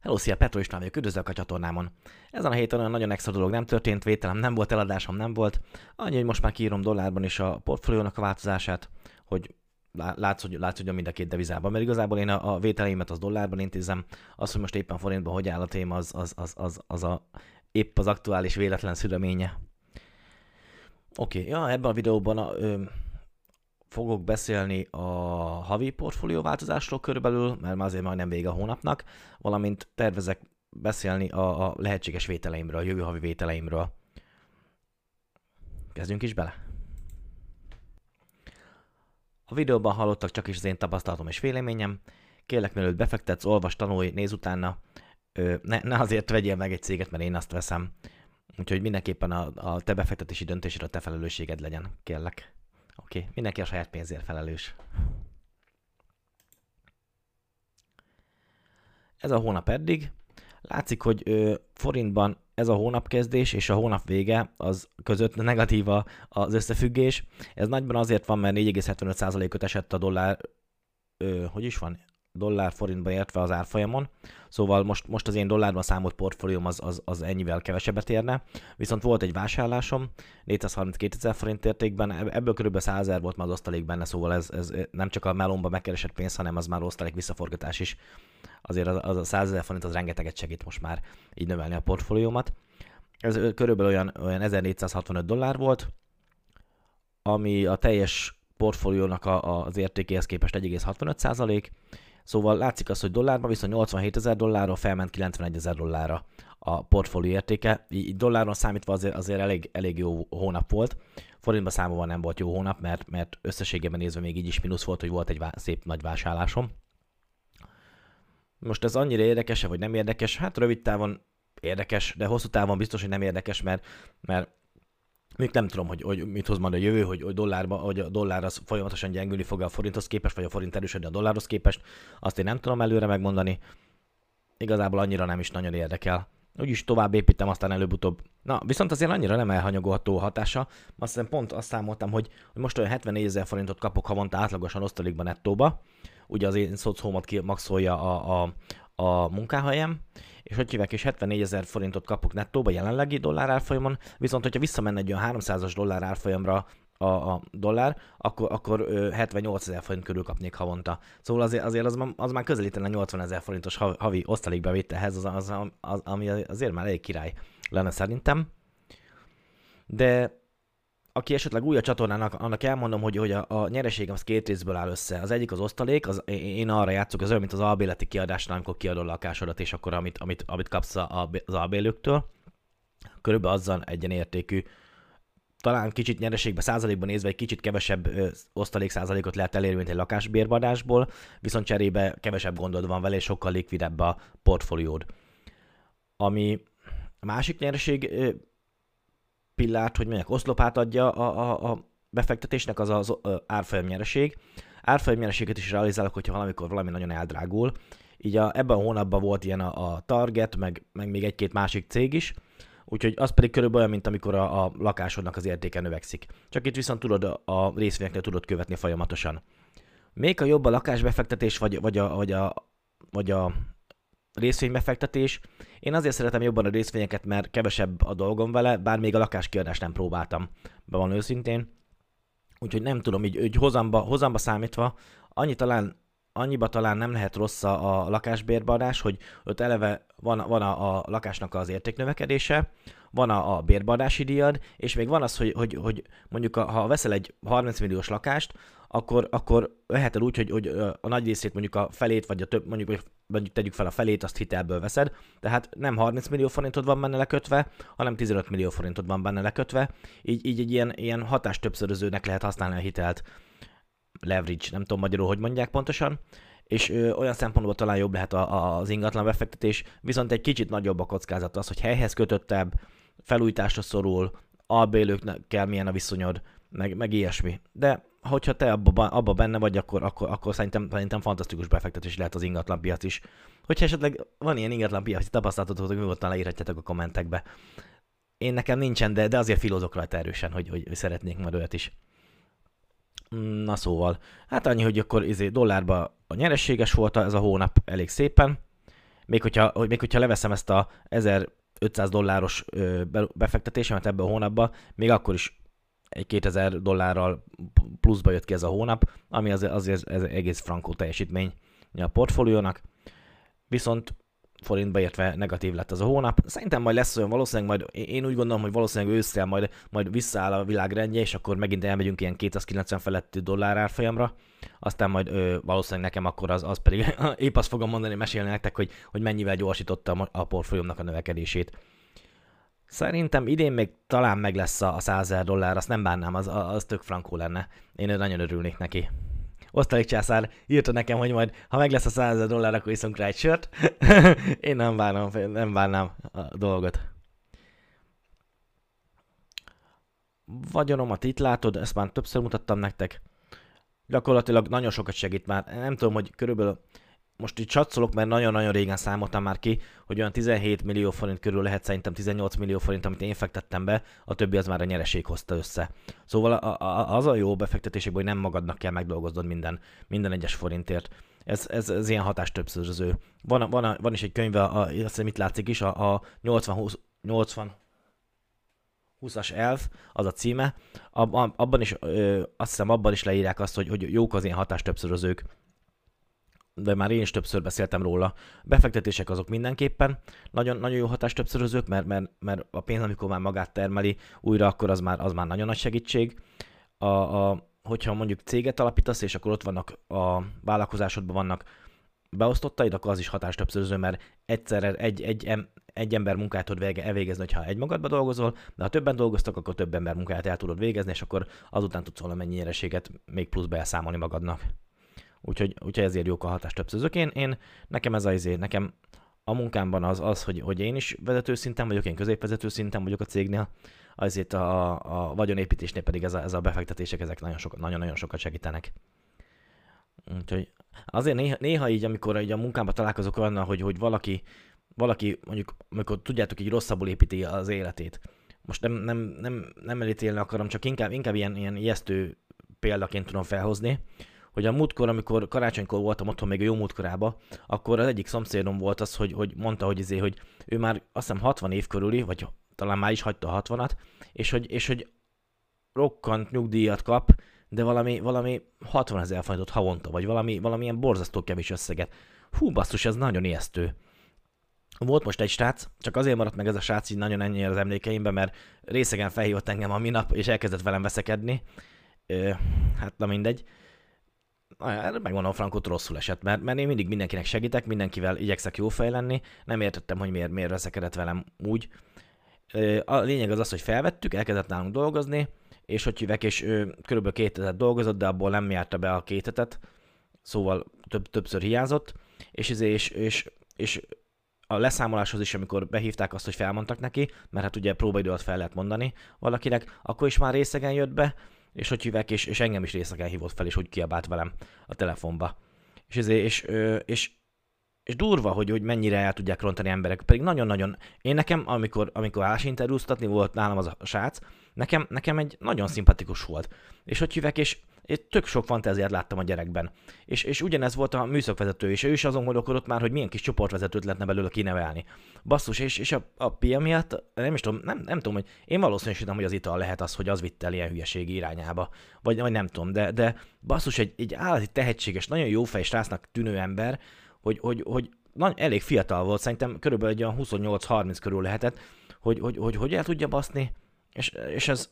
Hello, szia, Petro István vagyok, üdvözlök a csatornámon. Ezen a héten olyan nagyon extra dolog nem történt, vételem nem volt, eladásom nem volt. Annyi, hogy most már kiírom dollárban is a portfóliónak a változását, hogy látsz, hogy, látsz, hogy mind a két devizában, mert igazából én a, a vételeimet az dollárban intézem, az, hogy most éppen forintban hogy áll a téma, az, az, az, az, az a, épp az aktuális véletlen szüleménye. Oké, okay, ja, ebben a videóban a, ö, fogok beszélni a havi portfólió változásról körülbelül, mert már azért majdnem vége a hónapnak, valamint tervezek beszélni a, a lehetséges vételeimről, a jövő havi vételeimről. Kezdjünk is bele! A videóban hallottak csak is az én tapasztalatom és véleményem. Kérlek, mielőtt befektetsz, olvas, tanulj, nézz utána. Ö, ne, ne azért vegyél meg egy céget, mert én azt veszem. Úgyhogy mindenképpen a, a te befektetési döntésre a te felelősséged legyen. Kérlek. Oké, okay. mindenki a saját pénzért felelős. Ez a hónap eddig. Látszik, hogy ö, forintban ez a hónapkezdés és a hónap vége az között negatív az összefüggés. Ez nagyban azért van, mert 4,75%-ot esett a dollár, ö, hogy is van, dollár forintba értve az árfolyamon, szóval most, most az én dollárban számolt portfólióm az, az, az ennyivel kevesebbet érne, viszont volt egy vásárlásom 432 ezer forint értékben, ebből kb. 100 ezer volt már az osztalék benne, szóval ez, ez nem csak a melomba megkeresett pénz, hanem az már osztalék visszaforgatás is. Azért az, az a 100 ezer forint az rengeteget segít most már így növelni a portfóliómat. Ez körülbelül olyan, olyan 1465 dollár volt, ami a teljes portfóliónak a, az értékéhez képest 1,65 százalék, Szóval látszik az, hogy dollárban viszont 87 ezer dollárról felment 91 ezer dollárra a portfólió értéke. Így dolláron számítva azért, azért elég, elég jó hónap volt. Forintban számolva nem volt jó hónap, mert, mert összességében nézve még így is mínusz volt, hogy volt egy vá- szép nagy vásárlásom. Most ez annyira érdekes vagy nem érdekes? Hát rövid távon érdekes, de hosszú távon biztos, hogy nem érdekes, mert, mert még nem tudom, hogy, hogy mit hoz majd a jövő, hogy, hogy, dollárba, hogy a dollár az folyamatosan gyengülni fog a forinthoz képest, vagy a forint erősödni a dollárhoz képest. Azt én nem tudom előre megmondani. Igazából annyira nem is nagyon érdekel. Úgyis tovább építem, aztán előbb-utóbb. Na, viszont azért annyira nem elhanyagolható hatása. Azt hiszem pont azt számoltam, hogy, hogy most olyan 74 ezer forintot kapok havonta átlagosan osztalékban nettóba. Ugye az én szocómat kimaxolja a, a, a munkahelyem, és hogy hívják, és 74 ezer forintot kapok nettóba jelenlegi dollár árfolyamon, viszont hogyha visszamenne egy olyan 300-as dollár árfolyamra a, a dollár, akkor, akkor 78 ezer forint körül kapnék havonta. Szóval azért, azért az, az már közelítene 80 ezer forintos havi osztalékbevételhez, az, az, az, ami azért már elég király lenne szerintem. De aki esetleg új a csatornának, annak elmondom, hogy, hogy a, a nyereségem az két részből áll össze. Az egyik az osztalék, az, én arra játszok, az olyan, mint az albéleti kiadásnál, amikor kiadod a lakásodat, és akkor amit, amit, amit kapsz az albélőktől. Körülbelül azzal egyenértékű talán kicsit nyereségben, százalékban nézve egy kicsit kevesebb ö, osztalék százalékot lehet elérni, mint egy lakásbérbadásból, viszont cserébe kevesebb gondod van vele, és sokkal likvidebb a portfóliód. Ami másik nyereség pillárt, hogy mondják, oszlopát adja a, a, a befektetésnek, az az árfolyam nyereség. Árfolyam nyereséget is realizálok, hogyha valamikor valami nagyon eldrágul. Így a, ebben a hónapban volt ilyen a, a Target, meg, meg még egy-két másik cég is, úgyhogy az pedig körülbelül olyan, mint amikor a, a lakásodnak az értéke növekszik. Csak itt viszont tudod a részvényeknél tudod követni folyamatosan. Még a jobb a lakásbefektetés, vagy, vagy, a, vagy, a, vagy a részvénybefektetés. Én azért szeretem jobban a részvényeket, mert kevesebb a dolgom vele, bár még a lakáskiadást nem próbáltam, be van őszintén. Úgyhogy nem tudom, így, így hozamba, hozamba számítva, annyi talán, annyiba talán nem lehet rossz a, lakásbérbeadás, hogy ott eleve van, van a, a lakásnak az értéknövekedése, van a, a bérbeadási díjad, és még van az, hogy, hogy, hogy mondjuk a, ha veszel egy 30 milliós lakást, akkor, akkor veheted úgy, hogy, hogy a nagy részét mondjuk a felét, vagy a több, mondjuk, mondjuk tegyük fel a felét, azt hitelből veszed, tehát nem 30 millió forintod van benne lekötve, hanem 15 millió forintod van benne lekötve, így, így egy ilyen, ilyen hatás többszörözőnek lehet használni a hitelt. Leverage, nem tudom magyarul, hogy mondják pontosan, és ö, olyan szempontból talán jobb lehet a, a, az ingatlan befektetés, viszont egy kicsit nagyobb a kockázat az, hogy helyhez kötöttebb, felújításra szorul, albélőkkel milyen a viszonyod, meg, meg ilyesmi. De hogyha te abba, abba benne vagy, akkor, akkor, akkor szerintem, szerintem fantasztikus befektetés lehet az ingatlan piac is. Hogyha esetleg van ilyen ingatlan piaci tapasztalatotok, hogy nyugodtan leírhatjátok a kommentekbe. Én nekem nincsen, de, de azért filozok rajta erősen, hogy, hogy szeretnék majd olyat is. Na szóval, hát annyi, hogy akkor izé, dollárba a nyerességes volt ez a hónap elég szépen, még hogyha, hogy még hogyha leveszem ezt a 1500 dolláros befektetésemet ebbe a hónapba, még akkor is egy 2000 dollárral pluszba jött ki ez a hónap, ami azért, azért ez egész frankó teljesítmény a portfóliónak. Viszont forintba értve negatív lett az a hónap. Szerintem majd lesz olyan valószínűleg, majd én úgy gondolom, hogy valószínűleg ősszel majd, majd visszaáll a világ rendje, és akkor megint elmegyünk ilyen 290 feletti dollár árfolyamra. Aztán majd ö, valószínűleg nekem akkor az, az pedig épp azt fogom mondani, mesélni nektek, hogy, hogy mennyivel gyorsította a portfóliómnak a növekedését. Szerintem idén még talán meg lesz a 100 dollár, azt nem bánnám, az, az tök frankó lenne. Én nagyon örülnék neki. Osztalék császár írta nekem, hogy majd, ha meg lesz a 100 dollár, akkor iszunk rá egy sört. Én nem bánom, nem bánnám a dolgot. Vagyonomat itt látod, ezt már többször mutattam nektek. Gyakorlatilag nagyon sokat segít már. Nem tudom, hogy körülbelül most itt csatszolok, mert nagyon-nagyon régen számoltam már ki, hogy olyan 17 millió forint körül lehet szerintem 18 millió forint, amit én fektettem be, a többi az már a nyereség hozta össze. Szóval a, a, az a jó befektetésekben, hogy nem magadnak kell megdolgoznod minden, minden egyes forintért. Ez, ez, ez ilyen hatás többszöröző. Van, van, van is egy könyve, a, azt hiszem itt látszik is, a, a 80, 20, 80 20-as elf, az a címe, Ab, abban is, ö, azt hiszem abban is leírják azt, hogy, hogy jók az ilyen hatástöbbszörözők de már én is többször beszéltem róla. Befektetések azok mindenképpen nagyon, nagyon jó hatás többszörözők, mert, mert, mert a pénz, amikor már magát termeli újra, akkor az már, az már nagyon nagy segítség. A, a, hogyha mondjuk céget alapítasz, és akkor ott vannak a vállalkozásodban vannak beosztottaid, akkor az is hatás többszöröző, mert egyszerre egy, egy, egy ember munkát tud elvégezni, ha egy magadba dolgozol, de ha többen dolgoztak, akkor több ember munkáját el tudod végezni, és akkor azután tudsz valamennyi nyereséget még pluszba elszámolni magadnak. Úgyhogy, úgyhogy ezért jók a hatás többszözök. Én, én, nekem ez az izé, nekem a munkámban az, az hogy, hogy én is vezető szinten vagyok, én középvezető szinten vagyok a cégnél, azért a, a vagyonépítésnél pedig ez a, ez a befektetések, ezek nagyon, sokat, nagyon-nagyon sokat segítenek. Úgyhogy azért néha, néha így, amikor így a munkámban találkozok olyan, hogy, hogy valaki, valaki mondjuk, amikor tudjátok, így rosszabbul építi az életét. Most nem, nem, nem, nem elítélni akarom, csak inkább, inkább ilyen, ilyen ijesztő példaként tudom felhozni, hogy a múltkor, amikor karácsonykor voltam otthon még a jó múltkorába, akkor az egyik szomszédom volt az, hogy, hogy mondta, hogy, izé, hogy ő már azt hiszem 60 év körüli, vagy talán már is hagyta a 60-at, és hogy, és hogy rokkant nyugdíjat kap, de valami, valami 60 ezer forintot havonta, vagy valami, valamilyen borzasztó kevés összeget. Hú, basszus, ez nagyon ijesztő. Volt most egy srác, csak azért maradt meg ez a srác így nagyon ennyi az emlékeimben, mert részegen felhívott engem a minap, és elkezdett velem veszekedni. Ö, hát na mindegy megmondom, Frankot rosszul esett, mert, mert én mindig mindenkinek segítek, mindenkivel igyekszek jó fej lenni, nem értettem, hogy miért, miért veszekedett velem úgy. A lényeg az az, hogy felvettük, elkezdett nálunk dolgozni, és hogy hívek, és ő körülbelül két hetet dolgozott, de abból nem járta be a két hetet, szóval több, többször hiányzott, és, izé, és, és, és a leszámoláshoz is, amikor behívták azt, hogy felmondtak neki, mert hát ugye próbaidő alatt fel lehet mondani valakinek, akkor is már részegen jött be, és hogy hívják, és, és engem is részegen hívott fel, és úgy kiabált velem a telefonba. És, ezért, és, és, és durva, hogy, hogy mennyire el tudják rontani emberek. Pedig nagyon-nagyon, én nekem, amikor, amikor állásinterjúztatni volt nálam az a srác, nekem, nekem egy nagyon szimpatikus volt. És hogy hívják, és én tök sok fantáziát láttam a gyerekben. És, és ugyanez volt a műszakvezető is, ő is azon gondolkodott már, hogy milyen kis csoportvezetőt lehetne belőle kinevelni. Basszus, és, és a, a pia miatt, nem is tudom, nem, nem tudom, hogy én valószínűsítem, hogy az ital lehet az, hogy az vitt el ilyen hülyeségi irányába. Vagy, vagy nem tudom, de, de basszus, egy, egy állati tehetséges, nagyon jó fej srácnak tűnő ember, hogy, hogy, hogy nagy, elég fiatal volt, szerintem körülbelül egy olyan 28-30 körül lehetett, hogy, hogy, hogy, hogy el tudja baszni, és, és ez,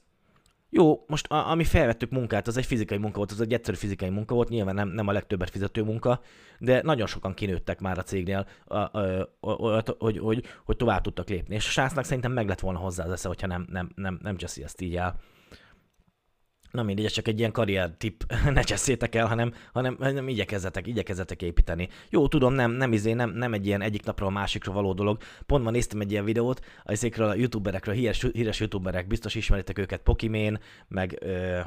jó, most a, ami felvettük munkát, az egy fizikai munka volt, az egy egyszerű fizikai munka volt, nyilván nem, nem a legtöbbet fizető munka, de nagyon sokan kinőttek már a cégnél, a, a, a, a, hogy, hogy, hogy tovább tudtak lépni. És a sásznak szerintem meg lett volna hozzá az esze, hogyha nem, nem, nem, nem cseszi ezt így el. Na mindegy, ez csak egy ilyen karrier tipp, ne cseszétek el, hanem, hanem, hanem igyekezzetek, igyekezzetek építeni. Jó, tudom, nem, nem, izé, nem, nem egy ilyen egyik napról a másikra való dolog. Pont ma néztem egy ilyen videót, ezekről a youtuberekről, híres, híres youtuberek, biztos ismeritek őket, Pokimén, meg ö,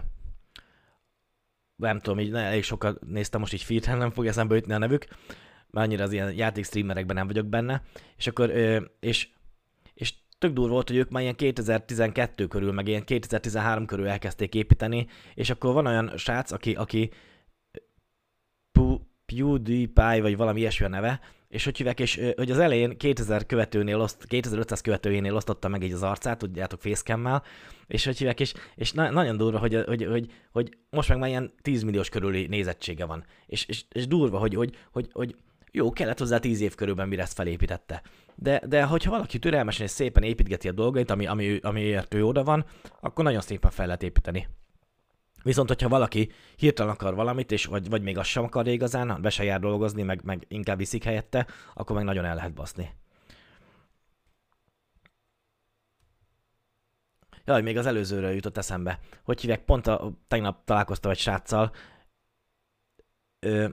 nem tudom, így elég sokat néztem most így feed nem fog eszembe jutni a nevük, mert annyira az ilyen játék streamerekben nem vagyok benne, és akkor, ö, és tök durva volt, hogy ők már ilyen 2012 körül, meg ilyen 2013 körül elkezdték építeni, és akkor van olyan srác, aki, aki PewDiePie, vagy valami ilyesmi a neve, és hogy hívják, és hogy az elején 2000 követőnél, oszt, 2500 követőjénél osztotta meg így az arcát, tudjátok, facecam és hogy hívják, és, és na, nagyon durva, hogy, hogy, hogy, hogy, most meg már ilyen 10 milliós körüli nézettsége van. És, és, és durva, hogy, hogy, hogy, hogy jó, kellett hozzá 10 év körülben, mire ezt felépítette. De, de hogyha valaki türelmesen és szépen építgeti a dolgait, ami, ami, amiért ő oda van, akkor nagyon szépen fel lehet építeni. Viszont, hogyha valaki hirtelen akar valamit, és vagy, vagy még azt sem akar igazán, be se jár dolgozni, meg, meg inkább viszik helyette, akkor meg nagyon el lehet baszni. Jaj, még az előzőről jutott eszembe. Hogy hívják, pont a, tegnap találkoztam egy sráccal,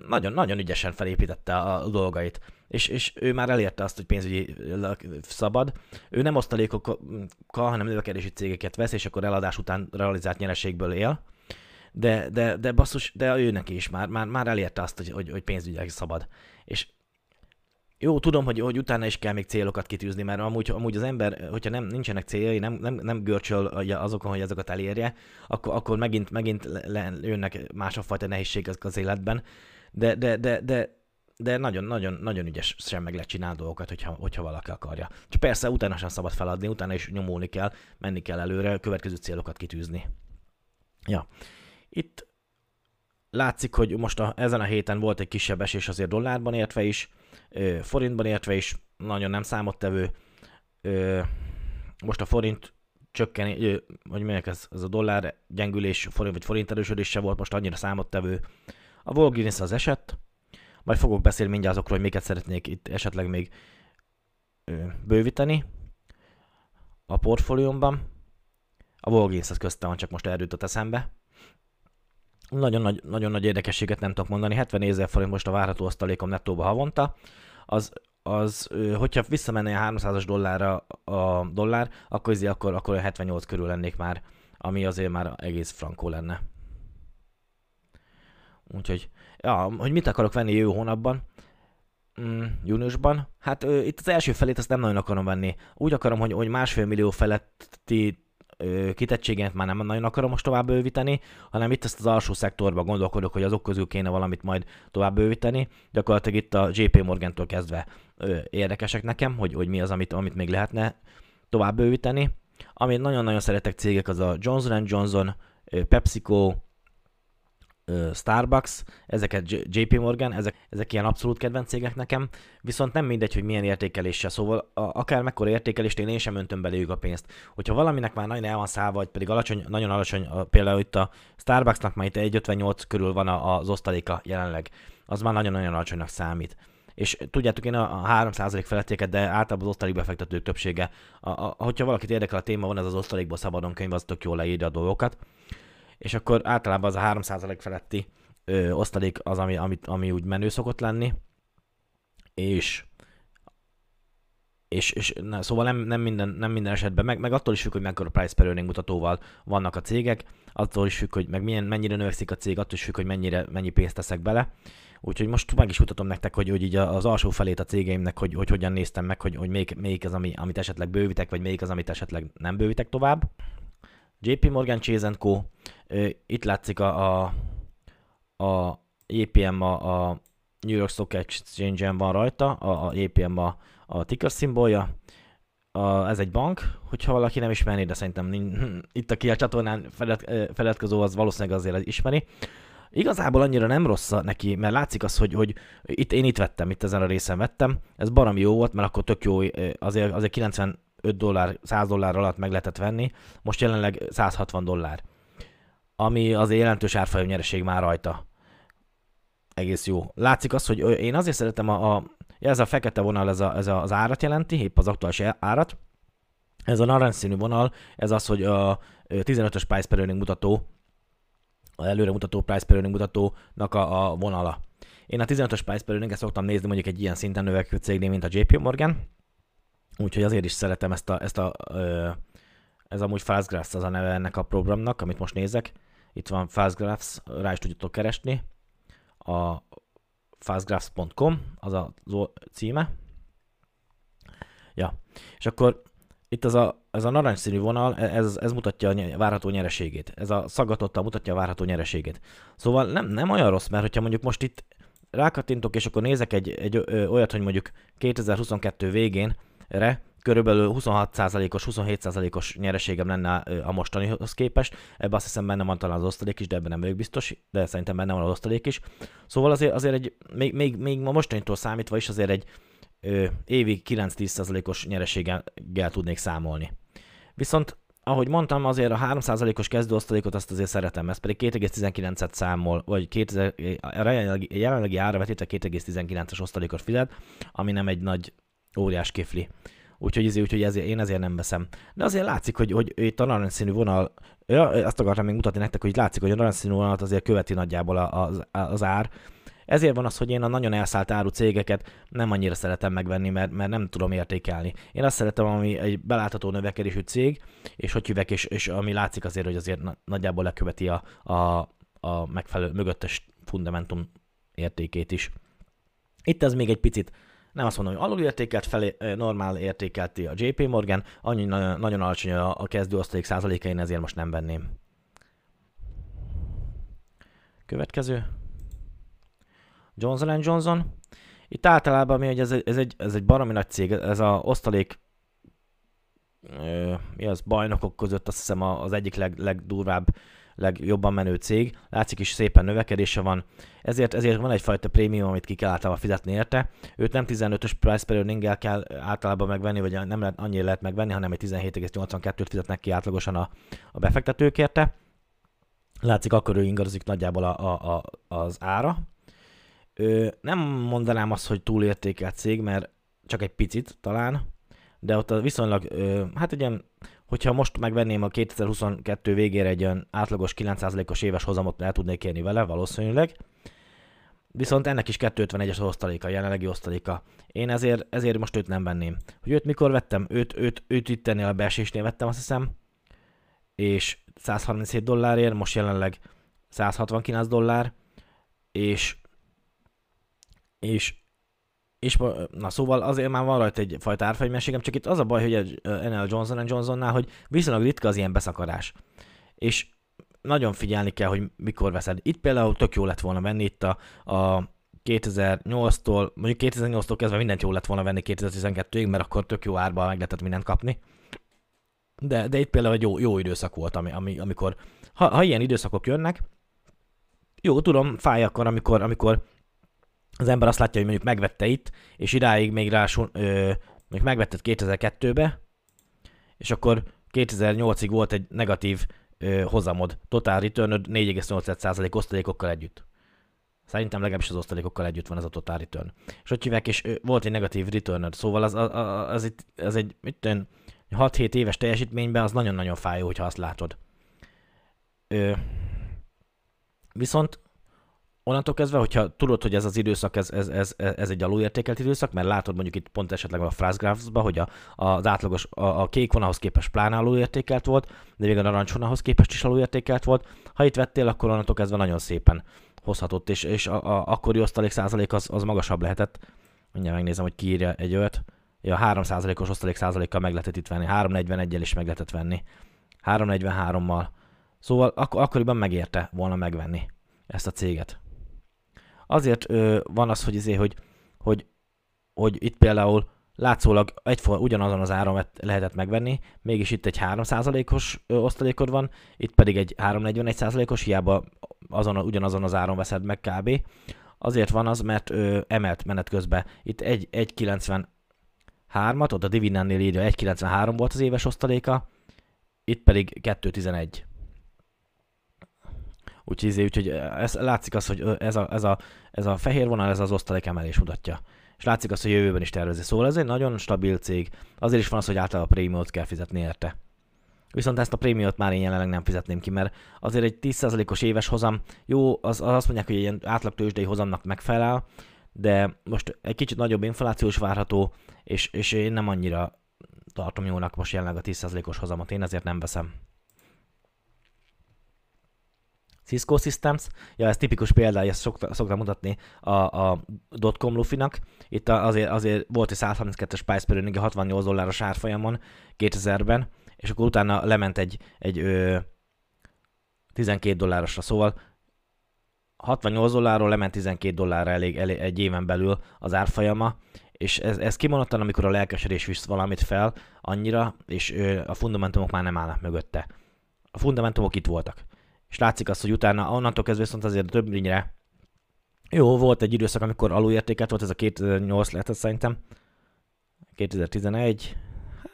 nagyon, nagyon ügyesen felépítette a, dolgait. És, és ő már elérte azt, hogy pénzügyi szabad. Ő nem osztalékokkal, hanem növekedési cégeket vesz, és akkor eladás után realizált nyereségből él de, de, de basszus, de ő neki is már, már, már elérte azt, hogy, hogy, hogy pénzügyileg szabad. És jó, tudom, hogy, hogy utána is kell még célokat kitűzni, mert amúgy, amúgy az ember, hogyha nem, nincsenek céljai, nem, nem, nem görcsöl azokon, hogy ezeket elérje, akkor, akkor megint, megint le, jönnek másfajta nehézségek az életben. De, de, de, de, de nagyon, nagyon, nagyon ügyes sem meg lehet csinálni dolgokat, hogyha, hogyha valaki akarja. Csak persze utána sem szabad feladni, utána is nyomulni kell, menni kell előre, következő célokat kitűzni. Ja. Itt látszik, hogy most a, ezen a héten volt egy kisebb esés azért dollárban értve is, ö, forintban értve is, nagyon nem számottevő. Ö, most a forint csökken, ö, hogy mondják, ez, ez a dollár gyengülés, forint vagy forint erősödése volt most annyira számottevő. A Volginis az esett, majd fogok beszélni mindjárt azokról, hogy miket szeretnék itt esetleg még ö, bővíteni a portfóliómban. A Volginis az köztem van, csak most elrőtött eszembe. Nagyon nagy, nagyon nagy érdekességet nem tudok mondani. 70 ezer forint most a várható osztalékom nettóba havonta. Az, az hogyha visszamenne a 300-as dollárra a dollár, akkor, izé, akkor, akkor 78 körül lennék már, ami azért már egész frankó lenne. Úgyhogy, ja, hogy mit akarok venni jövő hónapban, mm, júniusban, hát ö, itt az első felét azt nem nagyon akarom venni. Úgy akarom, hogy, hogy másfél millió feletti kitettséget már nem nagyon akarom most tovább bővíteni, hanem itt ezt az alsó szektorban gondolkodok, hogy azok közül kéne valamit majd tovább bővíteni. Gyakorlatilag itt a JP Morgan-től kezdve érdekesek nekem, hogy, hogy mi az, amit, amit még lehetne tovább bővíteni. Amit nagyon-nagyon szeretek cégek, az a Johnson Johnson, PepsiCo, Starbucks, ezeket JP Morgan, ezek, ezek ilyen abszolút kedvenc cégek nekem, viszont nem mindegy, hogy milyen értékeléssel, szóval a, akár mekkora értékelést én, én sem öntöm beléjük a pénzt. Hogyha valaminek már nagyon el van szállva, vagy pedig alacsony, nagyon alacsony, például itt a Starbucksnak már itt 1,58 körül van az osztaléka jelenleg, az már nagyon-nagyon alacsonynak számít. És tudjátok, én a 3% felettéket, de általában az osztalékbefektetők többsége, a, a, hogyha valakit érdekel a téma, van ez az osztalékból szabadon könyv, az tök jól leírja a dolgokat és akkor általában az a 3% feletti ö, osztalék az, ami, ami, ami úgy menő szokott lenni, és és, és na, szóval nem, nem, minden, nem minden esetben, meg, meg attól is függ, hogy mekkora price per earning mutatóval vannak a cégek, attól is függ, hogy meg milyen, mennyire növekszik a cég, attól is függ, hogy mennyire, mennyi pénzt teszek bele. Úgyhogy most meg is mutatom nektek, hogy, hogy így az alsó felét a cégeimnek, hogy, hogy hogyan néztem meg, hogy, hogy melyik, melyik az, ami, amit esetleg bővítek, vagy melyik az, amit esetleg nem bővítek tovább. JP Morgan Chase Co. Itt látszik a, a, a JPM a, a New York Stock Exchange-en van rajta, a, a JPM a, a ticker szimbolja. A, ez egy bank, hogyha valaki nem ismeri, de szerintem itt, aki a csatornán felet, feledkező, az valószínűleg azért ismeri. Igazából annyira nem rossz neki, mert látszik az, hogy, hogy itt én itt vettem, itt ezen a részen vettem. Ez baromi jó volt, mert akkor tök jó, azért, azért 90 5 dollár, 100 dollár alatt meg lehetett venni, most jelenleg 160 dollár. Ami az jelentős árfolyam nyereség már rajta. Egész jó. Látszik az, hogy én azért szeretem a, a ez a fekete vonal, ez, a, ez az árat jelenti, épp az aktuális árat. Ez a narancsszínű vonal, ez az, hogy a 15-ös price per earning mutató, a előre mutató price per earning mutatónak a, a vonala. Én a 15-ös price per earning szoktam nézni mondjuk egy ilyen szinten növekvő cégnél, mint a JP Morgan, Úgyhogy azért is szeretem ezt a, ezt a ez amúgy Fastgraphs az a neve ennek a programnak, amit most nézek. Itt van Fastgraphs, rá is tudjátok keresni. A fastgraphs.com az a címe. Ja, és akkor itt az a, ez a narancsszínű vonal, e, ez, ez mutatja a várható nyereségét. Ez a szaggatottal mutatja a várható nyereségét. Szóval nem, nem olyan rossz, mert hogyha mondjuk most itt rákattintok, és akkor nézek egy, egy ö, olyat, hogy mondjuk 2022 végén re körülbelül 26%-os, 27%-os nyereségem lenne a mostanihoz képest. Ebben azt hiszem benne van talán az osztalék is, de ebben nem vagyok biztos, de szerintem benne van az osztalék is. Szóval azért, azért egy, még, még, még a mostanitól számítva is azért egy ö, évi 9-10%-os nyereséggel tudnék számolni. Viszont ahogy mondtam, azért a 3%-os kezdőosztalékot azt azért szeretem, ez pedig 2,19-et számol, vagy 2000, a jelenlegi, jelenlegi ára vetítve 2,19-es osztalékot fizet, ami nem egy nagy óriás kifli. Úgyhogy, ezért, úgyhogy ezért, én ezért nem veszem. De azért látszik, hogy, hogy itt a narancsszínű vonal, ja, azt akartam még mutatni nektek, hogy látszik, hogy a narancsszínű vonalat azért követi nagyjából az, az ár, ezért van az, hogy én a nagyon elszállt áru cégeket nem annyira szeretem megvenni, mert, mert nem tudom értékelni. Én azt szeretem, ami egy belátható növekedésű cég, és hogy hívek, és, és ami látszik azért, hogy azért nagyjából leköveti a, a, a megfelelő mögöttes fundamentum értékét is. Itt ez még egy picit nem azt mondom, hogy alulértékelt, felé, normál értékelti a JP Morgan, annyi nagyon, alacsony a, a kezdőosztalék százaléka, én ezért most nem venném. Következő. Johnson Johnson. Itt általában mi, hogy ez, ez, egy, ez egy baromi nagy cég, ez a osztalék mi az, bajnokok között azt hiszem az egyik leg, legdurvább, legjobban menő cég. Látszik is szépen növekedése van, ezért, ezért van egyfajta prémium, amit ki kell általában fizetni érte. Őt nem 15-ös price per earning kell általában megvenni, vagy nem lehet, annyira lehet megvenni, hanem egy 17,82-t fizetnek ki átlagosan a, a befektetők érte. Látszik, akkor ő ingadozik nagyjából a, a, a, az ára, Ö, nem mondanám azt, hogy túlértékelt cég, mert csak egy picit talán, de ott a viszonylag, ö, hát ugye, hogyha most megvenném a 2022 végére egy olyan átlagos 9%-os éves hozamot el tudnék érni vele, valószínűleg. Viszont ennek is 251-es osztaléka, jelenlegi osztaléka. Én ezért, ezért most őt nem venném. Hogy őt mikor vettem? Őt, őt, őt itt ennél a beesésnél vettem, azt hiszem. És 137 dollárért, most jelenleg 169 dollár, és és és na szóval azért már van rajta egyfajta árfegymerségem, csak itt az a baj, hogy a NL Johnson Johnsonnál, hogy viszonylag ritka az ilyen beszakadás. És nagyon figyelni kell, hogy mikor veszed. Itt például tök jó lett volna venni itt a, a 2008-tól, mondjuk 2008-tól kezdve mindent jó lett volna venni 2012-ig, mert akkor tök jó árban meg lehetett mindent kapni. De, de itt például egy jó, jó időszak volt, ami, ami, amikor, ha, ha ilyen időszakok jönnek, jó, tudom, fáj akkor, amikor, amikor az ember azt látja, hogy mondjuk megvette itt, és idáig még rá, ö, mondjuk megvetted 2002-be, és akkor 2008-ig volt egy negatív ö, hozamod, total return 4,8% osztalékokkal együtt. Szerintem legalábbis az osztalékokkal együtt van ez a total return. És hogy hívják, és ö, volt egy negatív return szóval az, az, az, itt, az egy mit 6-7 éves teljesítményben az nagyon-nagyon fájó, hogyha azt látod. Ö, viszont onnantól kezdve, hogyha tudod, hogy ez az időszak, ez, ez, ez, ez egy alulértékelt időszak, mert látod mondjuk itt pont esetleg a Frasgraphs-ba, hogy a, az átlagos, a, a kék vonalhoz képest plán alulértékelt volt, de még a narancs vonalhoz képest is alulértékelt volt. Ha itt vettél, akkor onnantól kezdve nagyon szépen hozhatott, és, és a, a akkori osztalék százalék az, az magasabb lehetett. Mindjárt megnézem, hogy kiírja egy olyat. Ja, 3 százalékos osztalék százalékkal meg lehetett itt venni, 341-el is meg lehetett venni. 343-mal. Szóval ak- akkoriban megérte volna megvenni ezt a céget. Azért ö, van az, hogy, izé, hogy, hogy, hogy itt például látszólag egyforma ugyanazon az áron lehetett megvenni, mégis itt egy 3%-os osztalékod van, itt pedig egy 341%-os, hiába azon, ugyanazon az áron veszed meg kb. Azért van az, mert ö, emelt menet közben. Itt 1,93-at, ott a dividendnél írja 1,93 volt az éves osztaléka, itt pedig 2,11. Úgyhogy, izé, úgyhogy ez, látszik az, hogy ez a, ez, a, ez a fehér vonal, ez az osztalék emelés mutatja. És látszik az, hogy jövőben is tervezi. Szóval ez egy nagyon stabil cég. Azért is van az, hogy általában a prémiumot kell fizetni érte. Viszont ezt a prémiumot már én jelenleg nem fizetném ki, mert azért egy 10%-os éves hozam, jó, az, az azt mondják, hogy egy ilyen átlag tőzsdei hozamnak megfelel, de most egy kicsit nagyobb inflációs várható, és, és én nem annyira tartom jónak most jelenleg a 10%-os hozamot, én ezért nem veszem. Cisco Systems, ja ez tipikus példája, ezt szokta, szoktam mutatni a, a dotcom lufinak. Itt azért, azért volt egy 132-es price per earning 68 dolláros árfolyamon 2000-ben, és akkor utána lement egy, egy ö, 12 dollárosra, szóval 68 dollárról lement 12 dollárra elég, elég egy éven belül az árfolyama, és ez, ez kimondottan, amikor a lelkesedés visz valamit fel annyira, és ö, a fundamentumok már nem állnak mögötte. A fundamentumok itt voltak. És látszik azt, hogy utána onnantól kezdve viszont azért többnyire jó, volt egy időszak, amikor alulértékelt volt, ez a 2008 lehetett szerintem, 2011,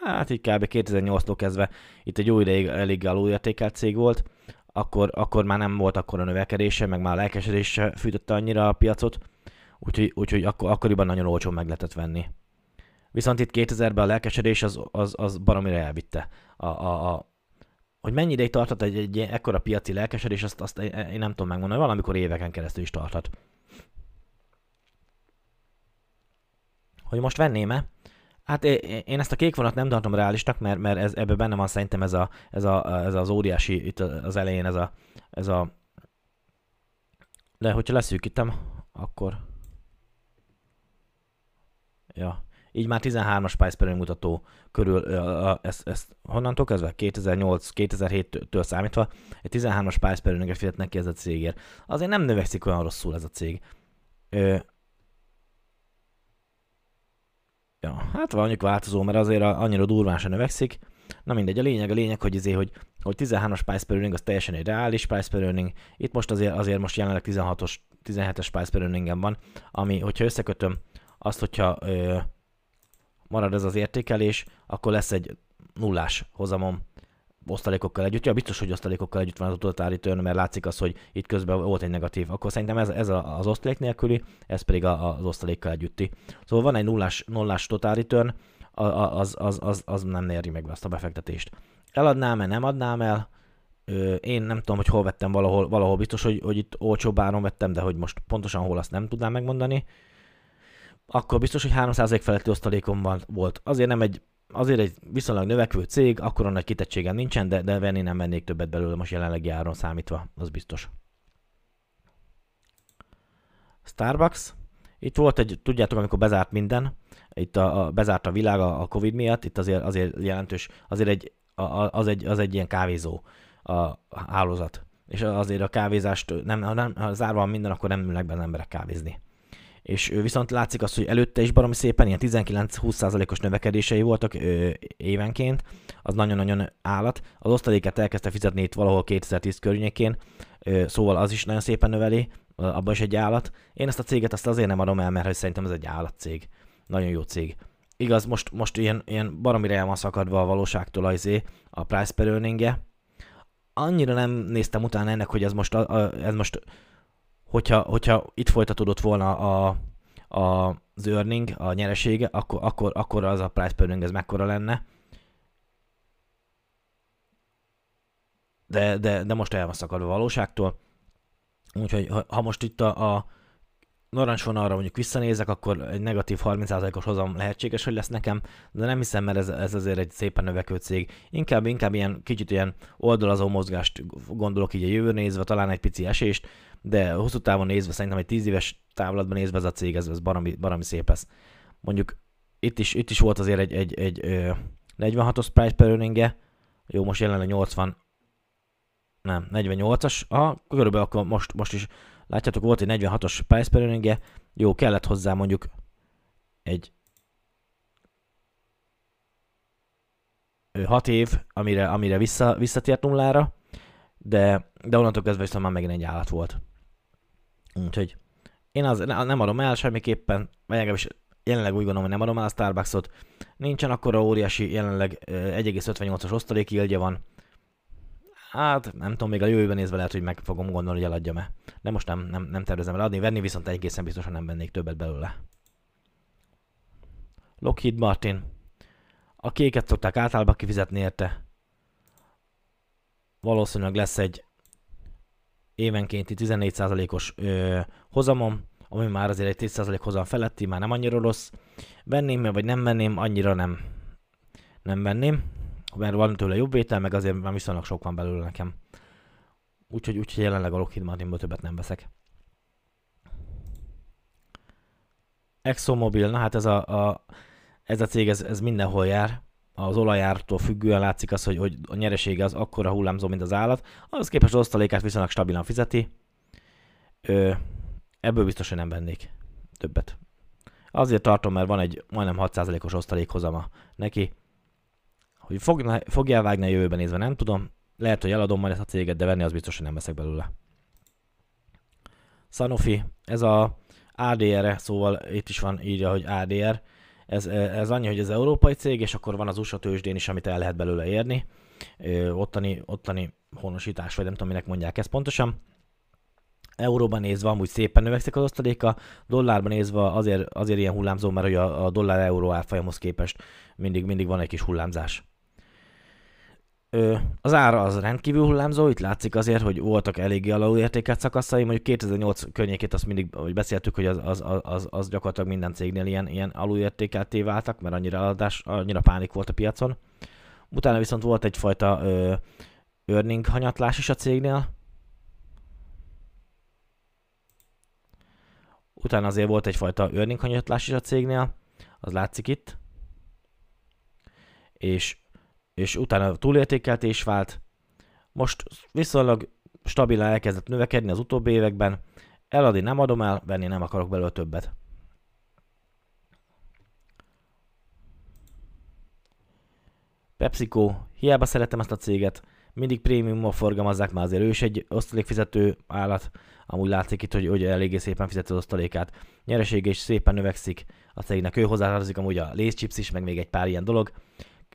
hát így kb. 2008-tól kezdve itt egy jó ideig elég alulértékelt cég volt, akkor, akkor már nem volt akkor a növekedése, meg már a lelkesedése fűtötte annyira a piacot, úgyhogy, úgyhogy akkor, akkoriban nagyon olcsón meg lehetett venni. Viszont itt 2000-ben a lelkesedés az, az, az baromira elvitte. A, a, a, hogy mennyi ideig tartott egy, egy ekkora piaci lelkesedés, azt, azt én nem tudom megmondani, valamikor éveken keresztül is tartott. Hogy most venném-e? Hát én ezt a kék vonat nem tartom reálisnak, mert, mert ez, ebben benne van szerintem ez, a, ez, a, ez az óriási, itt az elején ez a, ez a de hogyha leszűkítem, akkor ja, így már 13-as price per mutató körül, ezt, ezt honnantól kezdve? 2008-2007-től számítva, egy 13-as price per fizetnek ki ez a cégért. Azért nem növekszik olyan rosszul ez a cég. Ja, hát mondjuk változó, mert azért annyira durván se növekszik. Na mindegy, a lényeg, a lényeg, hogy, izé, hogy, hogy 13-as price per earning az teljesen egy reális price per earning. Itt most azért, azért most jelenleg 16-os, 17-es price per van, ami, hogyha összekötöm azt, hogyha ö, marad ez az értékelés, akkor lesz egy nullás hozamom osztalékokkal együtt. Ja, biztos, hogy osztalékokkal együtt van az total return, mert látszik az, hogy itt közben volt egy negatív. Akkor szerintem ez, ez az osztalék nélküli, ez pedig az osztalékkal együtti. Szóval van egy nullás, nullás total return, az, az, az, az nem éri meg azt a befektetést. Eladnám-e, nem adnám el, én nem tudom, hogy hol vettem valahol, valahol biztos, hogy, hogy itt olcsóbb áron vettem, de hogy most pontosan hol azt nem tudnám megmondani. Akkor biztos, hogy 3% feletti osztalékom volt. Azért nem egy azért egy viszonylag növekvő cég, akkor nagy kitettségem nincsen, de, de venni nem vennék többet belőle most jelenlegi áron számítva, az biztos. Starbucks. Itt volt egy, tudjátok, amikor bezárt minden, itt a, a bezárt a világ a, a Covid miatt, itt azért, azért jelentős, azért egy, a, az, egy, az egy ilyen kávézó a hálózat. És azért a kávézást, nem, ha, nem, ha zárva minden, akkor nem ülnek be az emberek kávézni és viszont látszik az, hogy előtte is baromi szépen ilyen 19-20%-os növekedései voltak ö, évenként, az nagyon-nagyon állat. Az osztaléket elkezdte fizetni itt valahol 2010 környékén, ö, szóval az is nagyon szépen növeli, abban is egy állat. Én ezt a céget azt azért nem adom el, mert hogy szerintem ez egy állatcég. Nagyon jó cég. Igaz, most, most ilyen, ilyen baromira el van szakadva a valóságtól az a price per earning Annyira nem néztem utána ennek, hogy ez most, a, a, ez most hogyha, hogyha itt folytatódott volna a, a, az earning, a nyeresége, akkor, akkor, akkor az a price per ez mekkora lenne. De, de, de most el van szakadva a valóságtól. Úgyhogy ha, ha most itt a, a narancsvonalra mondjuk visszanézek, akkor egy negatív 30%-os hozam lehetséges, hogy lesz nekem, de nem hiszem, mert ez, ez azért egy szépen növekvő cég. Inkább, inkább ilyen kicsit ilyen oldalazó mozgást gondolok így a jövő nézve, talán egy pici esést, de hosszú távon nézve, szerintem egy 10 éves távlatban nézve ez a cég, ez, ez barami, barami szép lesz. Mondjuk itt is, itt is volt azért egy, egy, egy, egy 46-os price per earning jó, most jelenleg 80, nem, 48-as, aha, körülbelül akkor most, most is Látjátok, volt egy 46-os price per jó, kellett hozzá mondjuk egy 6 év, amire, amire vissza, visszatért nullára, de, de onnantól kezdve viszont már megint egy állat volt. Úgyhogy én az, nem adom el semmiképpen, vagy legalábbis jelenleg úgy gondolom, hogy nem adom el a Starbucksot. Nincsen akkora óriási, jelenleg 1,58-as osztalék van, Hát nem tudom, még a jövőben nézve lehet, hogy meg fogom gondolni, hogy eladjam-e. De most nem, nem, nem tervezem eladni, venni viszont egészen biztosan nem vennék többet belőle. Lockheed Martin. A kéket szokták általában kifizetni érte. Valószínűleg lesz egy évenkénti 14%-os ö, hozamom, ami már azért egy 10% hozam feletti, már nem annyira rossz. Venném vagy nem venném, annyira nem, nem venném mert van tőle jobb vétel, meg azért már viszonylag sok van belőle nekem. Úgyhogy, úgyhogy jelenleg a Lockheed Martinból többet nem veszek. ExxonMobil, na hát ez a, a, ez a cég, ez, ez mindenhol jár. Az olajártól függően látszik az, hogy, hogy a nyeresége az akkora hullámzó, mint az állat. Az képest az osztalékát viszonylag stabilan fizeti. Ö, ebből biztos, hogy nem vennék többet. Azért tartom, mert van egy majdnem 6%-os osztalékhozama neki. Hogy fog, fogja elvágni a jövőben nézve, nem tudom. Lehet, hogy eladom majd ezt a céget, de venni az biztos, hogy nem veszek belőle. Sanofi, ez a ADR-e, szóval itt is van írja, hogy ADR. Ez, ez annyi, hogy ez európai cég, és akkor van az USA tőzsdén is, amit el lehet belőle érni. Ottani, ottani honosítás, vagy nem tudom, minek mondják ezt pontosan. Euróban nézve amúgy szépen növekszik az osztaléka, dollárban nézve azért, azért ilyen hullámzó, mert hogy a, a dollár-euró árfolyamhoz képest mindig, mindig van egy kis hullámzás. Az ára az rendkívül hullámzó, itt látszik azért, hogy voltak eléggé alulértékelt szakaszai, mondjuk 2008 környékét azt mindig, hogy beszéltük, hogy az, az, az, az gyakorlatilag minden cégnél ilyen, ilyen alulértékelté váltak, mert annyira eladás, annyira pánik volt a piacon. Utána viszont volt egyfajta ö, earning hanyatlás is a cégnél, Utána azért volt egyfajta earning hanyatlás is a cégnél, az látszik itt. És, és utána túlértékeltés vált. Most viszonylag stabilan elkezdett növekedni az utóbbi években. Eladni nem adom el, venni nem akarok belőle többet. PepsiCo, hiába szeretem ezt a céget, mindig prémiummal forgalmazzák, már azért ő is egy osztalékfizető állat, amúgy látszik itt, hogy, hogy eléggé szépen fizeti az osztalékát. Nyeresége is szépen növekszik a cégnek, ő hozzátartozik amúgy a Lace Chips is, meg még egy pár ilyen dolog.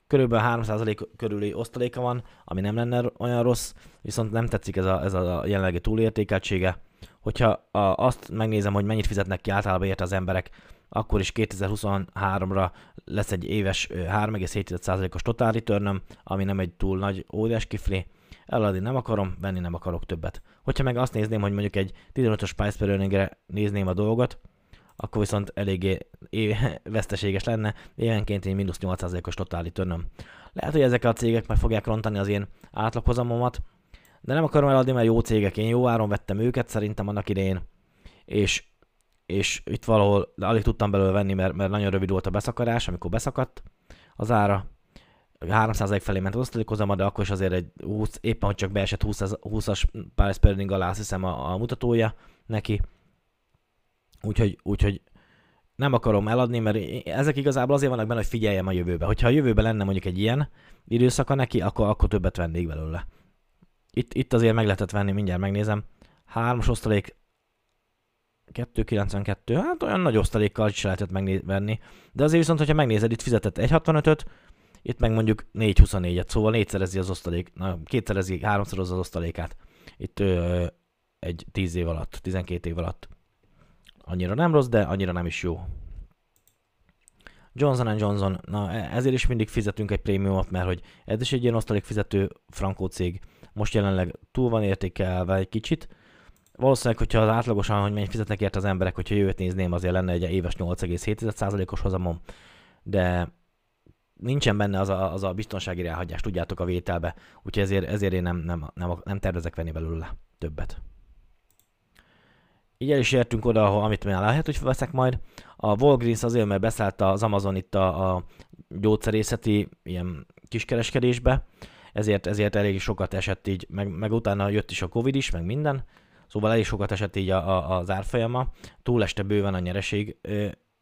Körülbelül 3% körüli osztaléka van, ami nem lenne olyan rossz, viszont nem tetszik ez a, ez a jelenlegi túlértékeltsége. Hogyha a, azt megnézem, hogy mennyit fizetnek ki általában érte az emberek, akkor is 2023-ra lesz egy éves 3,7%-os total return ami nem egy túl nagy óriás kifli. Eladni nem akarom, venni nem akarok többet. Hogyha meg azt nézném, hogy mondjuk egy 15-ös price per nézném a dolgot, akkor viszont eléggé veszteséges lenne, évenként egy mínusz 8%-os total return Lehet, hogy ezek a cégek meg fogják rontani az én átlaghozamomat, de nem akarom eladni, mert jó cégek, én jó áron vettem őket szerintem annak idején, és és itt valahol alig tudtam belőle venni, mert, mert nagyon rövid volt a beszakadás, amikor beszakadt az ára. 300 felé ment az osztalékozama, de akkor is azért egy 20, éppen hogy csak beesett 20, 20-as price per alá, azt hiszem a, a mutatója neki. Úgyhogy, úgyhogy nem akarom eladni, mert ezek igazából azért vannak benne, hogy figyeljem a jövőbe. Hogyha a jövőben lenne mondjuk egy ilyen időszaka neki, akkor, akkor többet vennék belőle. Itt, itt azért meg lehetett venni, mindjárt megnézem. Hármas osztalék 292, hát olyan nagy osztalékkal is lehetett megvenni. De azért viszont, hogyha megnézed, itt fizetett 1,65-öt, itt meg mondjuk 4,24-et, szóval négyszerezi az osztalék, na, kétszerezi, háromszoroz az osztalékát. Itt ö, egy 10 év alatt, 12 év alatt. Annyira nem rossz, de annyira nem is jó. Johnson Johnson, na e, ezért is mindig fizetünk egy prémiumot, mert hogy ez is egy ilyen osztalékfizető frankó cég. Most jelenleg túl van értékelve egy kicsit, valószínűleg, hogyha az átlagosan, hogy mennyit fizetnek érte az emberek, hogyha jövőt nézném, azért lenne egy éves 8,7%-os hozamom, de nincsen benne az a, az a biztonsági ráhagyás, tudjátok a vételbe, úgyhogy ezért, ezért én nem, nem, nem, nem tervezek venni belőle többet. Így el is értünk oda, ahol, amit már lehet, hogy veszek majd. A Walgreens azért, mert beszállt az Amazon itt a, a gyógyszerészeti ilyen kiskereskedésbe, ezért, ezért elég sokat esett így, meg, meg utána jött is a Covid is, meg minden, Szóval elég sokat esett így a, a, az árfolyama, túleste bőven a nyereség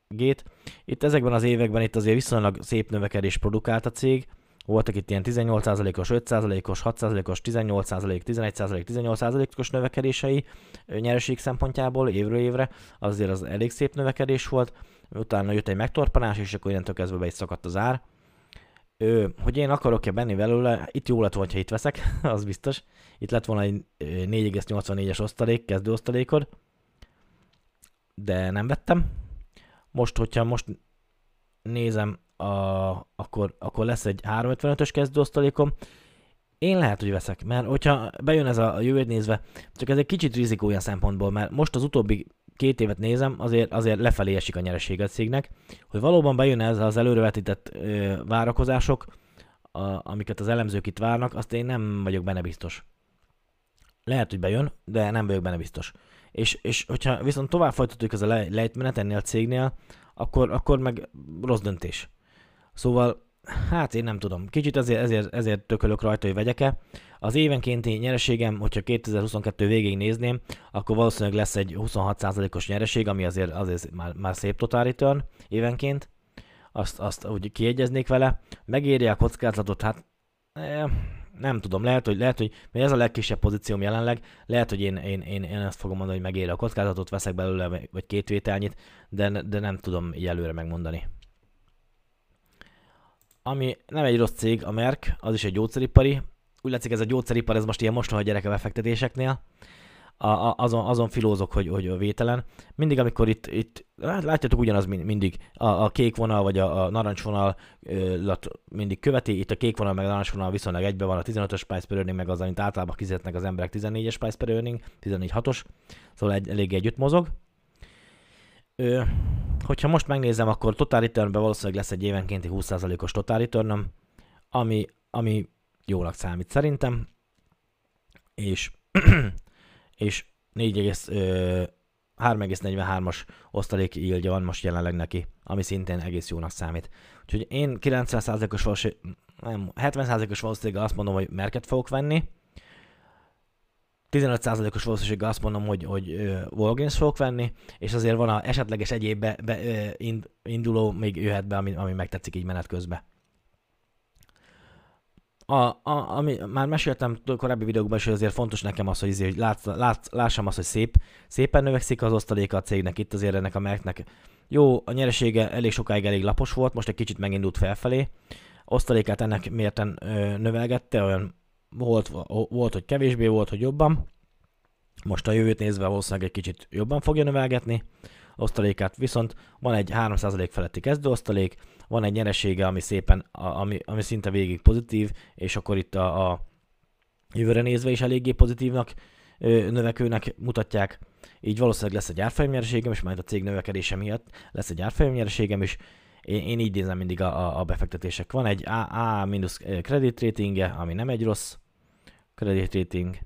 gét. Itt ezekben az években itt azért viszonylag szép növekedés produkált a cég, voltak itt ilyen 18%-os, 5%-os, 6%-os, 18%, 11%, 18%-os növekedései nyereség szempontjából évről évre, azért az elég szép növekedés volt, utána jött egy megtorpanás, és akkor innentől kezdve be is szakadt az ár. Ö, hogy én akarok-e benni belőle, itt jó lett volna, ha itt veszek, az biztos. Itt lett volna egy 4,84-es osztalék, kezdő osztalékod, de nem vettem. Most, hogyha most nézem, a, akkor, akkor lesz egy 355-ös kezdő osztalékom. Én lehet, hogy veszek, mert hogyha bejön ez a jövőt nézve, csak ez egy kicsit rizikó ilyen szempontból, mert most az utóbbi két évet nézem, azért, azért lefelé esik a nyereség a cégnek, hogy valóban bejön ez az előrevetített ö, várakozások, a, amiket az elemzők itt várnak, azt én nem vagyok benne biztos. Lehet, hogy bejön, de nem vagyok benne biztos. És, és hogyha viszont tovább folytatjuk ez a lejtmenet ennél a cégnél, akkor, akkor meg rossz döntés. Szóval hát én nem tudom. Kicsit ezért, ezért, ezért tökölök rajta, hogy vegyek-e. Az évenkénti nyereségem, hogyha 2022 végéig nézném, akkor valószínűleg lesz egy 26%-os nyereség, ami azért, azért már, már szép total return évenként. Azt, azt úgy kiegyeznék vele. Megéri a kockázatot, hát eh, nem tudom, lehet, hogy, lehet, hogy mert ez a legkisebb pozícióm jelenleg, lehet, hogy én, én, én, én ezt fogom mondani, hogy megéri a kockázatot, veszek belőle, vagy két vételnyit, de, de nem tudom így előre megmondani. Ami nem egy rossz cég, a Merck, az is egy gyógyszeripari. Úgy látszik, ez a gyógyszeripar, ez most ilyen mostoha gyereke befektetéseknél. A, a, azon, azon filózok, hogy, hogy vételen. Mindig, amikor itt, itt hát látjátok, ugyanaz mindig a, a kék vonal vagy a, a narancs vonal mindig követi. Itt a kék vonal meg a narancs vonal viszonylag egybe van a 15-ös price per earning, meg az, amit általában kizetnek az emberek 14-es price per earning, 14-6-os, szóval egy, elég együtt mozog. Ö, hogyha most megnézem, akkor total returnben valószínűleg lesz egy évenkénti 20%-os total return ami, ami jónak számít szerintem, és, és 3,43-as osztalék yieldja van most jelenleg neki, ami szintén egész jónak számít. Úgyhogy én 90%-os valószínűleg, nem, 70%-os valószínűleg azt mondom, hogy merket fogok venni, 15%-os valószínűséggel azt mondom, hogy, hogy Walgreens fogok venni, és azért van a esetleges egyéb be, be, ind, induló még jöhet be, ami, ami megtetszik így menet közben. A, a, ami, már meséltem korábbi videókban is, hogy azért fontos nekem az, hogy, azért, hogy lát, lát, lássam azt, hogy szép, szépen növekszik az osztaléka a cégnek, itt azért ennek a merknek. Jó, a nyeresége elég sokáig elég lapos volt, most egy kicsit megindult felfelé. Osztalékát ennek mérten ö, növelgette, olyan volt, volt, hogy kevésbé, volt, hogy jobban. Most a jövőt nézve valószínűleg egy kicsit jobban fogja növelgetni osztalékát, viszont van egy 3% feletti kezdőosztalék, van egy nyeresége, ami szépen, ami, ami szinte végig pozitív, és akkor itt a, a jövőre nézve is eléggé pozitívnak, növekőnek mutatják, így valószínűleg lesz egy árfolyamnyereségem, és majd a cég növekedése miatt lesz egy árfolyamnyereségem is, én, én így nézem mindig a, a, befektetések. Van egy A, A minusz credit ratingje, ami nem egy rossz credit rating.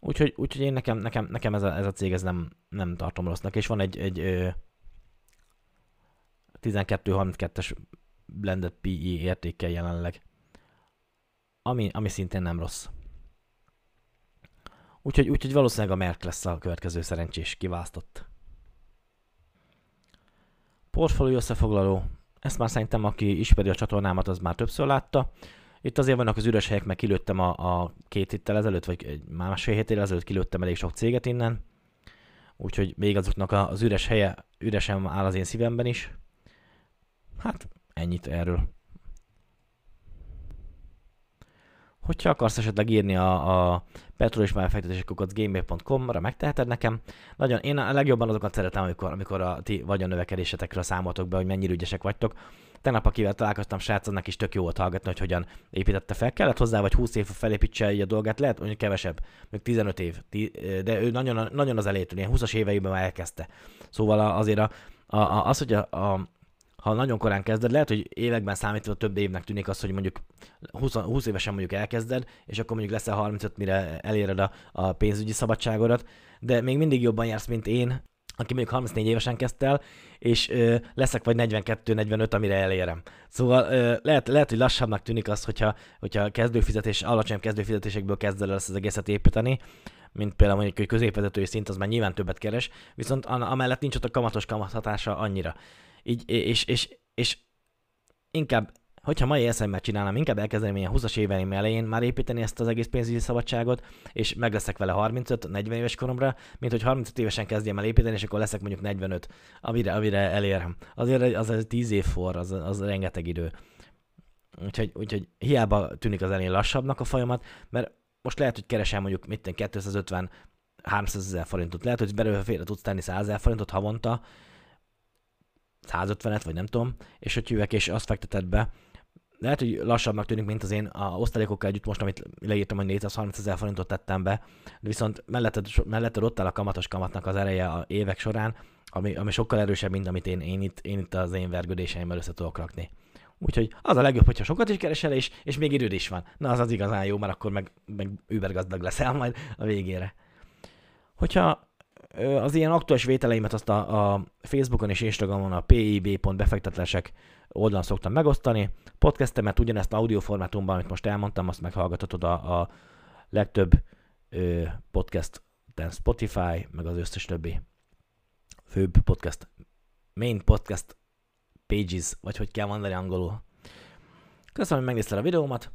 Úgyhogy, úgyhogy én nekem, nekem, nekem ez, a, ez a cég ez nem, nem tartom rossznak, és van egy, egy ö, 12-32-es blended PE értékkel jelenleg, ami, ami szintén nem rossz. Úgyhogy, úgyhogy valószínűleg a Merck lesz a következő szerencsés kiválasztott. Portfólió összefoglaló. Ezt már szerintem, aki ismeri a csatornámat, az már többször látta. Itt azért vannak az üres helyek, meg kilőttem a, a két héttel ezelőtt, vagy egy másfél héttel ezelőtt kilőttem elég sok céget innen. Úgyhogy még azoknak az üres helye üresen áll az én szívemben is. Hát ennyit erről. Hogyha akarsz esetleg írni a, a petrol és befektetésekukat gmail.com-ra megteheted nekem. Nagyon, én a legjobban azokat szeretem, amikor, amikor a ti vagyonnövekedésetekről számoltok be, hogy mennyire ügyesek vagytok. Tegnap, akivel találkoztam, srácodnak is tök jó volt hallgatni, hogy hogyan építette fel. Kellett hozzá, vagy 20 év felépítse a dolgát, lehet, hogy kevesebb, még 15 év, de ő nagyon, nagyon az elétől, ilyen 20-as éveiben már elkezdte. Szóval azért a, a, a, az, hogy a, a ha nagyon korán kezded, lehet, hogy években számítva több évnek tűnik az, hogy mondjuk 20, 20 évesen mondjuk elkezded, és akkor mondjuk leszel 35, mire eléred a, a pénzügyi szabadságodat, de még mindig jobban jársz, mint én, aki mondjuk 34 évesen kezdte el, és ö, leszek vagy 42-45, amire elérem. Szóval ö, lehet, lehet, hogy lassabbnak tűnik az, hogyha, hogyha kezdőfizetés, alacsony kezdőfizetésekből kezded el ezt az egészet építeni, mint például mondjuk egy középvezetői szint, az már nyilván többet keres, viszont amellett nincs ott a kamatos kamathatása annyira. Így, és, és, és inkább, hogyha mai eszemmel csinálnám, inkább elkezdeném ilyen 20-as éveim elején már építeni ezt az egész pénzügyi szabadságot, és meg leszek vele 35-40 éves koromra, mint hogy 35 évesen kezdjem el építeni, és akkor leszek mondjuk 45, amire, amire elérem. Azért az, az 10 év for, az, az rengeteg idő. Úgyhogy, úgyhogy hiába tűnik az elején lassabbnak a folyamat, mert most lehet, hogy keresem mondjuk mit 250 300 ezer forintot. Lehet, hogy belőle félre tudsz tenni 100 ezer forintot havonta, 150-et, vagy nem tudom, és hogy jövök, és azt fekteted be, lehet, hogy lassabbnak tűnik, mint az én a osztalékokkal együtt most, amit leírtam, hogy 430 ezer forintot tettem be, viszont melletted, melletted ott áll a kamatos kamatnak az ereje a évek során, ami, ami sokkal erősebb, mint amit én, én, itt, én itt az én vergődéseimmel össze tudok rakni. Úgyhogy az a legjobb, hogyha sokat is keresel, és, és még időd is van. Na, az az igazán jó, mert akkor meg, meg übergazdag leszel majd a végére. Hogyha az ilyen aktuális vételeimet azt a, a Facebookon és Instagramon a pib.befektetlesek oldalon szoktam megosztani. Podcastemet ugyanezt audio formátumban, amit most elmondtam, azt meghallgathatod a, a legtöbb ö, podcast, Spotify, meg az összes többi főbb podcast, main podcast pages, vagy hogy kell mondani angolul. Köszönöm, hogy megnézted a videómat.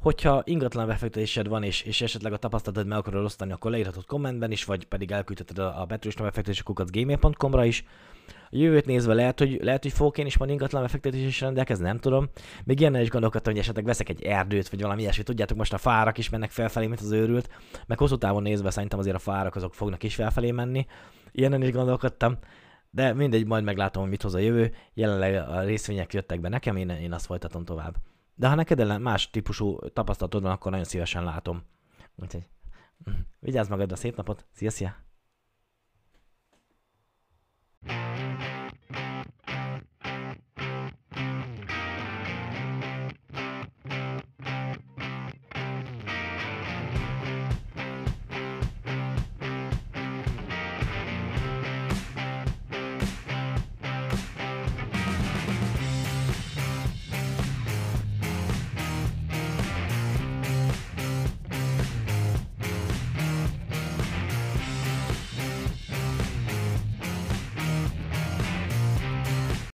Hogyha ingatlan befektetésed van, és, és esetleg a tapasztalatod meg akarod osztani, akkor leírhatod kommentben is, vagy pedig elküldheted a, a betűsna befektetési gmail.com-ra is. A jövőt nézve lehet, hogy, lehet, hogy fogok én is majd ingatlan befektetés is rendelkezni, nem tudom. Még ilyen is gondolkodtam, hogy esetleg veszek egy erdőt, vagy valami ilyesmit. Tudjátok, most a fárak is mennek felfelé, mint az őrült, meg hosszú távon nézve szerintem azért a fárak azok fognak is felfelé menni. Ilyenen is gondolkodtam. De mindegy, majd meglátom, hogy mit hoz a jövő. Jelenleg a részvények jöttek be nekem, én, én azt folytatom tovább. De ha neked ellen más típusú tapasztalatod van, akkor nagyon szívesen látom. Úgyhogy vigyázz a szép napot, szia, szia! thank you